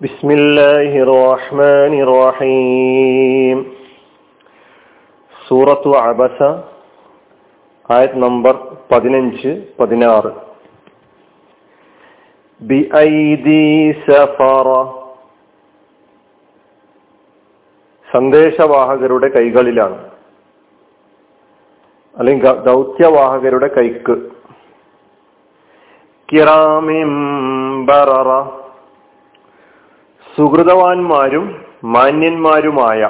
بسم الله الرحمن الرحيم സൂറത്തു അബസ ആയത് നമ്പർ പതിനഞ്ച് പതിനാറ് ബി സഫറ സന്ദേശവാഹകരുടെ കൈകളിലാണ് അല്ലെങ്കിൽ ദൗത്യവാഹകരുടെ കൈക്ക് കിറാമിംബറ സുഹൃതവാന്മാരും മാന്യന്മാരുമായ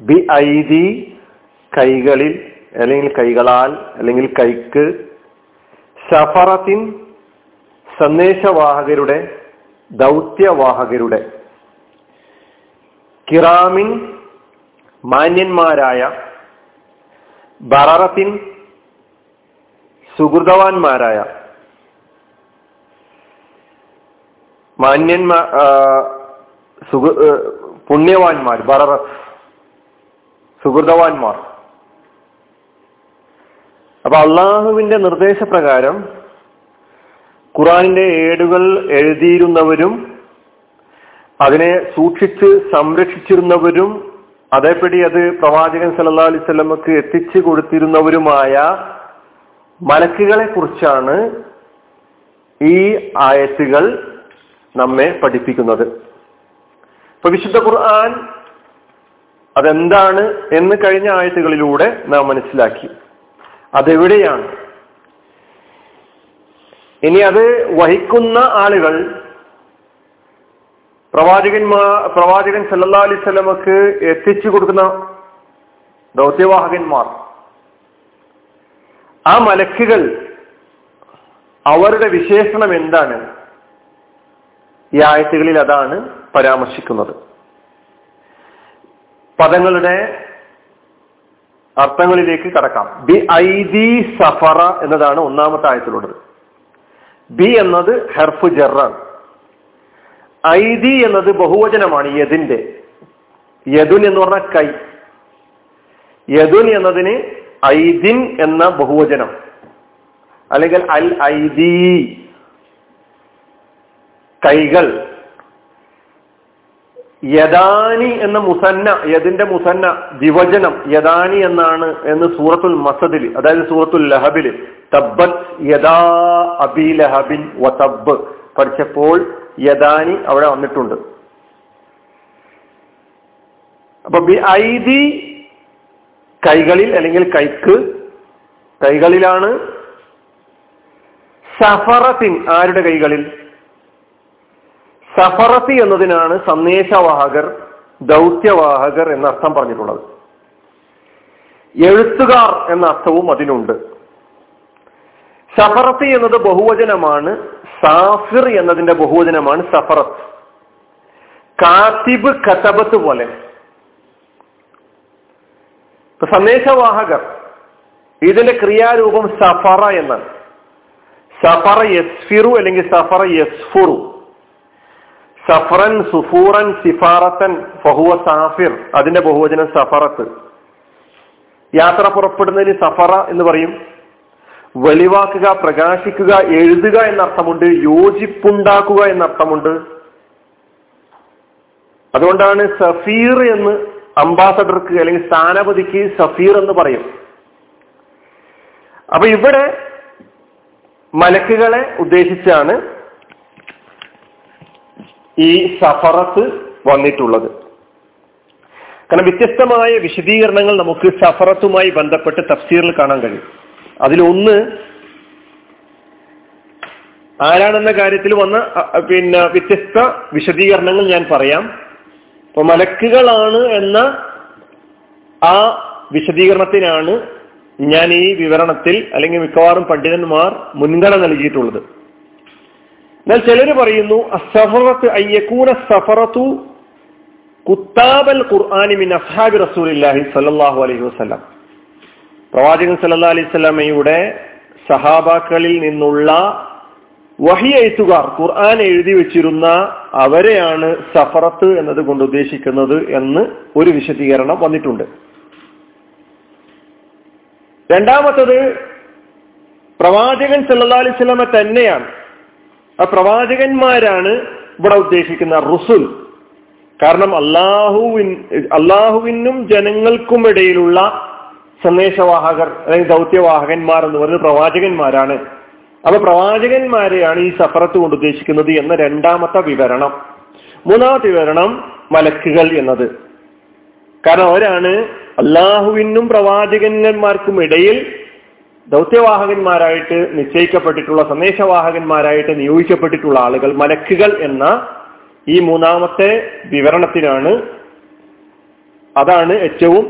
ബി ഐദി കൈകളിൽ അല്ലെങ്കിൽ കൈകളാൽ അല്ലെങ്കിൽ കൈക്ക് സഫറത്തിൻ സന്ദേശവാഹകരുടെ ദൗത്യവാഹകരുടെ കിറാമിൻ മാന്യന്മാരായ ബററത്തിൻ സുഹൃതവാന്മാരായ മാന്യന്മാ പുണ്യവാന്മാർ ബററസ് സുഹൃതവാന്മാർ. അപ്പൊ അള്ളാഹുവിന്റെ നിർദ്ദേശപ്രകാരം ഖുറാനിന്റെ ഏടുകൾ എഴുതിയിരുന്നവരും അതിനെ സൂക്ഷിച്ച് സംരക്ഷിച്ചിരുന്നവരും അതേപടി അത് പ്രവാചകൻ സല്ലാ അലിസ്വല്ലമക്ക് എത്തിച്ചു കൊടുത്തിരുന്നവരുമായ മലക്കുകളെ കുറിച്ചാണ് ഈ ആയത്തുകൾ നമ്മെ പഠിപ്പിക്കുന്നത്. ഇപ്പൊ വിശുദ്ധ ഖുർആൻ അതെന്താണ് എന്ന് കഴിഞ്ഞ ആയത്തുകളിലൂടെ നാം മനസ്സിലാക്കി. അതെവിടെയാണ്? ഇനി അത് വഹിക്കുന്ന ആളുകൾ പ്രവാചകന്മാ പ്രവാചകൻ സല്ലാ അലൈവല്ലമക്ക് എത്തിച്ചു കൊടുക്കുന്ന ദൗത്യവാഹകന്മാർ ആ മലക്കുകൾ അവരുടെ വിശേഷണം എന്താണ്? ഈ ആയത്തുകളിൽ അതാണ് പരാമർശിക്കുന്നത്. പദങ്ങളുടെ അർത്ഥങ്ങളിലേക്ക് കടക്കാം. ബി ഐദി സഫറ എന്നതാണ് ഒന്നാമത്തെ ആയത്തിലുള്ളത്. ബി എന്നത് ഹെർഫ് ജറാണ് ഐദി എന്നത് ബഹുവചനമാണ് യദിന്റെ യദുൻ എന്ന് പറഞ്ഞ കൈ. യദുൻ എന്നതിന് ഐദിൻ എന്ന ബഹുവചനം. അല്ലെങ്കിൽ അൽ ഐദി കൈകൾ. യദാനി എന്ന മുസന്ന യതിന്റെ മുസന്ന ദിവചനം യദാനി എന്നാണ് എന്ന് സൂറത്തുൽ മസദിൽ അതായത് സൂറത്തുൽ ലഹബിൽ തബ്ബത് യദാ അബി ലഹബിൻ വതബ് പഠിച്ചപ്പോൾ യദാനി അവിടെ വന്നിട്ടുണ്ട്. അപ്പൊ ബി ഐദി കൈകളിൽ അല്ലെങ്കിൽ കൈക്ക് കൈകളിലാണ് സഫറത്തിൻ ആരുടെ കൈകളിൽ? സഫറത്തി എന്നതിനാണ് സന്ദേശവാഹകർ ദൗത്യവാഹകർ എന്ന അർത്ഥം പറഞ്ഞിട്ടുള്ളത്. എഴുത്തുകാർ എന്ന അർത്ഥവും അതിനുണ്ട്. സഫറത്തി എന്നത് ബഹുവചനമാണ് സാഫിർ എന്നതിന്റെ ബഹുവചനമാണ് സഫറത്ത്. കാത്തിബ് കത്തബത്ത് പോലെ. സന്ദേശവാഹകർ ഇതിന്റെ ക്രിയാരൂപം സഫറ എന്നാണ്. സഫറ യസ്ഫിറു അല്ലെങ്കിൽ സഫറ യസ്ഫുറു. സഫറൻ സുഫൂറൻ സിഫാറത്തൻ ഫഹുവ സാഫിർ. അതിന്റെ ബഹുവചനം സഫറത്ത്. യാത്ര പുറപ്പെടുന്നതിന് സഫറ എന്ന് പറയും. വെളിവാക്കുക പ്രകാശിക്കുക എഴുതുക എന്നർത്ഥമുണ്ട്. യോജിപ്പുണ്ടാക്കുക എന്നർത്ഥമുണ്ട്. അതുകൊണ്ടാണ് സഫീർ എന്ന് അംബാസഡർക്ക് അല്ലെങ്കിൽ സ്ഥാനപതിക്ക് സഫീർ എന്ന് പറയും. അപ്പൊ ഇവിടെ മലക്കുകളെ ഉദ്ദേശിച്ചാണ് ഈ സഫറത്ത് വന്നിട്ടുള്ളത്. കാരണം വ്യത്യസ്തമായ വിശദീകരണങ്ങൾ നമുക്ക് സഫറത്തുമായി ബന്ധപ്പെട്ട് തഫ്സീറിൽ കാണാൻ കഴിയും. അതിലൊന്ന് ആരാണെന്ന കാര്യത്തിൽ വന്ന പിന്നെ വ്യത്യസ്ത വിശദീകരണങ്ങൾ ഞാൻ പറയാം. അപ്പൊ മലക്കുകളാണ് എന്ന ആ വിശദീകരണത്തിനാണ് ഞാൻ ഈ വിവരണത്തിൽ അല്ലെങ്കിൽ മിക്കവാറും പണ്ഡിതന്മാർ മുൻഗണന നൽകിയിട്ടുള്ളത്. എന്നാൽ ചിലർ പറയുന്നു അസഫറത്ത് അയ്യക്കൂന സഫറത്തു കുത്താബൽ ഖുർആാനി അസ്ഹാബി റസൂലില്ലാഹി സല്ലാഹു അലൈഹി വസ്ലാം പ്രവാചകൻ സല്ലാ അലൈഹി സ്വലാമയുടെ സഹാബാക്കളിൽ നിന്നുള്ള വഹി എഴുത്തുകാർ ഖുർആൻ എഴുതി വെച്ചിരുന്ന അവരെയാണ് സഫറത്ത് എന്നത് കൊണ്ട് ഉദ്ദേശിക്കുന്നത് എന്ന് ഒരു വിശദീകരണം വന്നിട്ടുണ്ട്. രണ്ടാമത്തത് പ്രവാചകൻ സല്ലാ അലൈഹി സ്വലമ തന്നെയാണ് ആ പ്രവാചകന്മാരാണ് ഇവിടെ ഉദ്ദേശിക്കുന്ന റുസുൽ. കാരണം അള്ളാഹുവിൻ അള്ളാഹുവിനും ജനങ്ങൾക്കും ഇടയിലുള്ള സന്ദേശവാഹകർ അല്ലെങ്കിൽ ദൗത്യവാഹകന്മാർ എന്ന് പറയുന്നത് പ്രവാചകന്മാരാണ്. അപ്പൊ പ്രവാചകന്മാരെയാണ് ഈ സഫറത്ത് കൊണ്ട് ഉദ്ദേശിക്കുന്നത് എന്ന രണ്ടാമത്തെ വിവരണം. മൂന്നാമത്തെ വിവരണം മലക്കുകൾ എന്നത്. കാരണം അവരാണ് അള്ളാഹുവിനും പ്രവാചകന്മാർക്കും ഇടയിൽ ദൗത്യവാഹകന്മാരായിട്ട് നിശ്ചയിക്കപ്പെട്ടിട്ടുള്ള സന്ദേശവാഹകന്മാരായിട്ട് നിയോഗിക്കപ്പെട്ടിട്ടുള്ള ആളുകൾ മലക്കുകൾ എന്ന ഈ മൂന്നാമത്തെ വിവരണത്തിനാണ്. അതാണ് ഏറ്റവും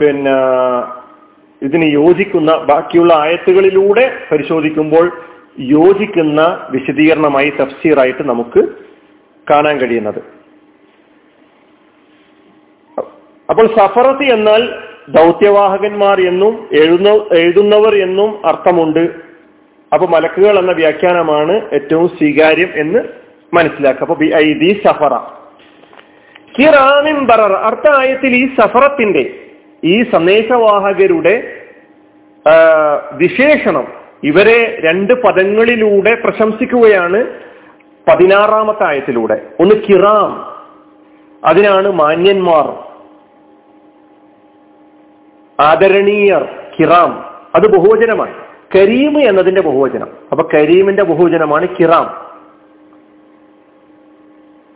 പിന്നെ ഇതിന് യോജിക്കുന്ന ബാക്കിയുള്ള ആയത്തുകളിലൂടെ പരിശോധിക്കുമ്പോൾ യോജിക്കുന്ന വിശദീകരണമായി തഫ്സീറായിട്ട് നമുക്ക് കാണാൻ കഴിയുന്നത്. അപ്പോൾ സഫറത്ത് എന്നാൽ ദൗത്യവാഹകന്മാർ എന്നും എഴുന്ന എഴുതുന്നവർ എന്നും അർത്ഥമുണ്ട്. അപ്പൊ മലക്കുകൾ എന്ന വ്യാഖ്യാനമാണ് ഏറ്റവും സ്വീകാര്യം എന്ന് മനസ്സിലാക്കുക. അപ്പൊ ബി സഫറ. കിറാമിൻ ബറർ അർത്ഥ ആയത്തിൽ ഈ സഫറത്തിന്റെ ഈ സന്ദേശവാഹകരുടെ വിശേഷണം. ഇവരെ രണ്ട് പദങ്ങളിലൂടെ പ്രശംസിക്കുകയാണ് പതിനാറാമത്തെ ആയത്തിലൂടെ. ഒന്ന് കിറാം അതിനാണ് മാന്യന്മാർ. ആദരണീയർ കിറാം. അത് ബഹുവചനമാണ്. കരീം എന്നതിന്റെ ബഹുവചനം. അപ്പൊ കരീമിന്റെ ബഹുവചനമാണ് കിറാം.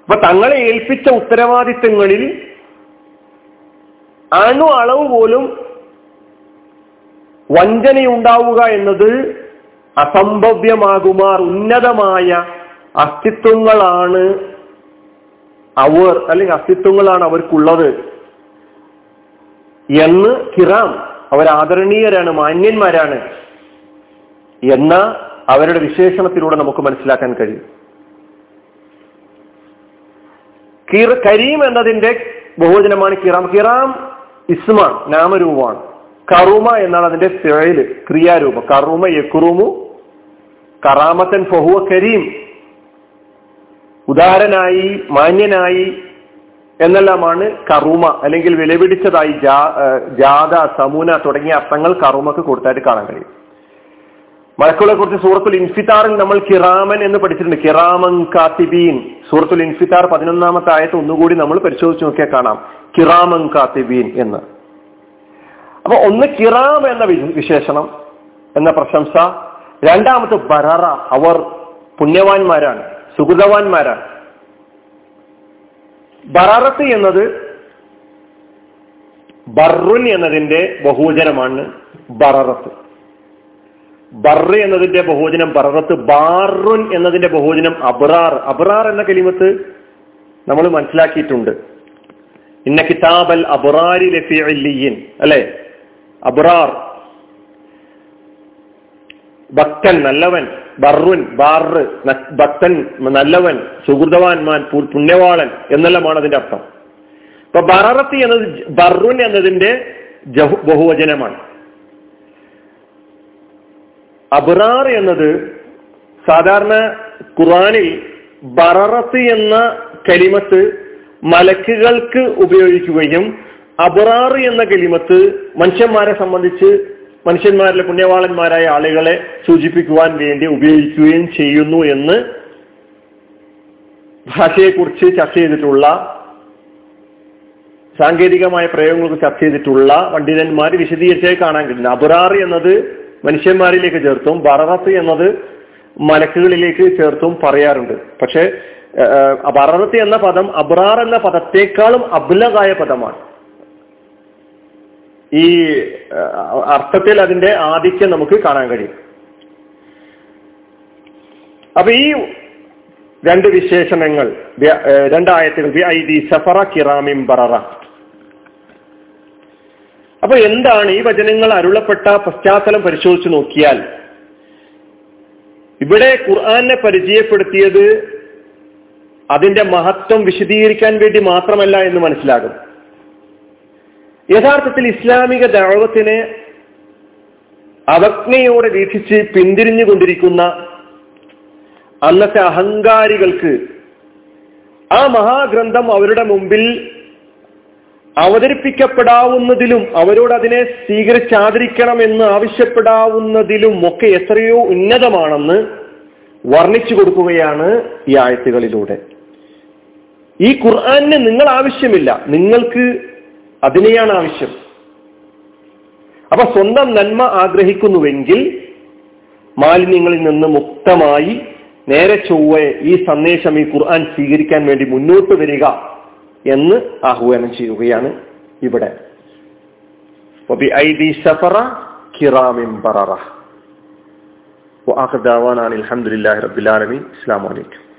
അപ്പൊ തങ്ങളെ ഏൽപ്പിച്ച ഉത്തരവാദിത്തങ്ങളിൽ അണു അളവ് പോലും വഞ്ചനയുണ്ടാവുക എന്നത് അസംഭവ്യമാകുമാർ ഉന്നതമായ അസ്തിത്വങ്ങളാണ് അവർ അല്ലെങ്കിൽ അസ്തിത്വങ്ങളാണ് അവർക്കുള്ളത്. എന്ന് കിറാം അവർ ആദരണീയരാണ് മാന്യന്മാരാണ്. എന്ന അവരുടെ വിശേഷണത്തിലൂടെ നമുക്ക് മനസ്സിലാക്കാൻ കഴിയും. കരീം എന്നതിന്റെ ബഹുവചനമാണ് കിറാം. കിറാം ഇസ്മ നാമരൂപമാണ്. കറുമ എന്നാണ് അതിന്റെ ഫേൽ ക്രിയാരൂപം. കറുമ യക്കുറുമു കറാമത്തൻ ഫഹുവ കരീം. ഉദാരനായി മാന്യനായി എന്നെല്ലാമാണ് കറുമ അല്ലെങ്കിൽ വിലപിടിച്ചതായി ജാത സമൂന തുടങ്ങിയ അർത്ഥങ്ങൾ കറുമക്ക് കൊടുത്തായിട്ട് കാണാൻ കഴിയും. മലക്കുകളെ കുറിച്ച് സൂറത്തുൽ ഇൻഫിത്താറിൽ നമ്മൾ കിറാമൻ എന്ന് പഠിച്ചിട്ടുണ്ട്. കിറാമൻ കാത്തിബീൻ. സൂറത്തുൽ ഇൻഫിത്താർ പതിനൊന്നാമത്തെ ആയത്ത് ഒന്നുകൂടി നമ്മൾ പരിശോധിച്ച് നോക്കിയാൽ കാണാം. കിറാമൻ കാത്തിബീൻ എന്ന്. അപ്പൊ ഒന്ന് കിറാം എന്ന വിശേഷണം എന്ന പ്രശംസ. രണ്ടാമത്തെ ബററ അവർ പുണ്യവാന്മാരാണ് സുഹൃതവാന്മാരാണ്. ബററത്ത് എന്നത് ബറുൻ എന്നതിന്റെ ബഹുവചനമാണ് ബററത്ത്. ബറ് എന്നതിന്റെ ബഹുവചനം ബററത്ത് ബാറുൻ എന്നതിന്റെ ബഹുവചനം അബ്രാർ അബ്രാർ എന്ന കലിമത്ത് നമ്മൾ മനസ്സിലാക്കിയിട്ടുണ്ട്. ഇന്ന കിതാബൽ അബ്രാരി ലഫിയൻ അല്ലെ? അബ്രാർ ഭക്തൻ നല്ലവൻ. ബറുൻ ബാറ് ഭക്തൻ നല്ലവൻ സുഹൃതവാൻമാൻ പുണ്യവാളൻ എന്നെല്ലാമാണ് അതിന്റെ അർത്ഥം. ഇപ്പൊ ബററത്തി എന്നത് ബറുൻ എന്നതിന്റെ ബഹുവചനമാണ്. അബ്രാർ എന്നത് സാധാരണ ഖുറാനിൽ ബററത്ത് എന്ന കലിമത്ത് മലക്കുകൾക്ക് ഉപയോഗിക്കുകയും അബ്രാർ എന്ന കലിമത്ത് മനുഷ്യന്മാരെ സംബന്ധിച്ച് മനുഷ്യന്മാരിലെ പുണ്യവാളന്മാരായ ആളുകളെ സൂചിപ്പിക്കുവാൻ വേണ്ടി ഉപയോഗിക്കുകയും ചെയ്യുന്നു എന്ന് ഭാഷയെക്കുറിച്ച് ചർച്ച ചെയ്തിട്ടുള്ള സാങ്കേതികമായ പ്രയോഗങ്ങൾക്ക് ചർച്ച ചെയ്തിട്ടുള്ള പണ്ഡിതന്മാർ വിശദീകരിച്ചായി കാണാൻ കഴിയുന്നു അബുറാർ എന്നത് മനുഷ്യന്മാരിലേക്ക് ചേർത്തും ബററത്ത് എന്നത് മലക്കുകളിലേക്ക് ചേർത്തും പറയാറുണ്ട്. പക്ഷെ ബററത്ത് എന്ന പദം അബ്രാർ എന്ന പദത്തെക്കാളും അബ്ലകായ പദമാണ്. ഈ അർത്ഥത്തിൽ അതിന്റെ ആധിക്യം നമുക്ക് കാണാൻ കഴിയും. അപ്പൊ ഈ രണ്ട് വിശേഷണങ്ങൾ രണ്ടായത്തിൽ സഫറ കിറാമിം ബററ. അപ്പൊ എന്താണ് ഈ വചനങ്ങൾ അരുളപ്പെട്ട പശ്ചാത്തലം പരിശോധിച്ചു നോക്കിയാൽ ഇവിടെ ഖുർആാനെ പരിചയപ്പെടുത്തിയത് അതിന്റെ മഹത്വം വിശദീകരിക്കാൻ വേണ്ടി മാത്രമല്ല എന്ന് മനസ്സിലാകും. യഥാർത്ഥത്തിൽ ഇസ്ലാമിക ദൗവത്തിനെ അവജ്ഞയോടെ വീക്ഷിച്ച് പിന്തിരിഞ്ഞുകൊണ്ടിരിക്കുന്ന അന്നത്തെ അഹങ്കാരികൾക്ക് ആ മഹാഗ്രന്ഥം അവരുടെ മുമ്പിൽ അവതരിപ്പിക്കപ്പെടാവുന്നതിലും അവരോട് അതിനെ സ്വീകരിച്ചാദരിക്കണമെന്ന് ആവശ്യപ്പെടാവുന്നതിലും ഒക്കെ എത്രയോ ഉന്നതമാണെന്ന് വർണിച്ചു കൊടുക്കുകയാണ് ഈ ആയത്തുകളിലൂടെ. ഈ ഖുർആാനിന് നിങ്ങൾ ആവശ്യമില്ല നിങ്ങൾക്ക് അതിനെയാണ് ആവശ്യം. അപ്പൊ സ്വന്തം നന്മ ആഗ്രഹിക്കുന്നുവെങ്കിൽ മാലിന്യങ്ങളിൽ നിന്ന് മുക്തമായി നേരെ ചൊവ്വ ഈ സന്ദേശം ഈ ഖുർആൻ സ്വീകരിക്കാൻ വേണ്ടി മുന്നോട്ട് വരിക എന്ന് ആഹ്വാനം ചെയ്യുകയാണ് ഇവിടെ. അലഹമുല്ലാ റബിലാലമി ഇസ്ലാം വലൈക്കും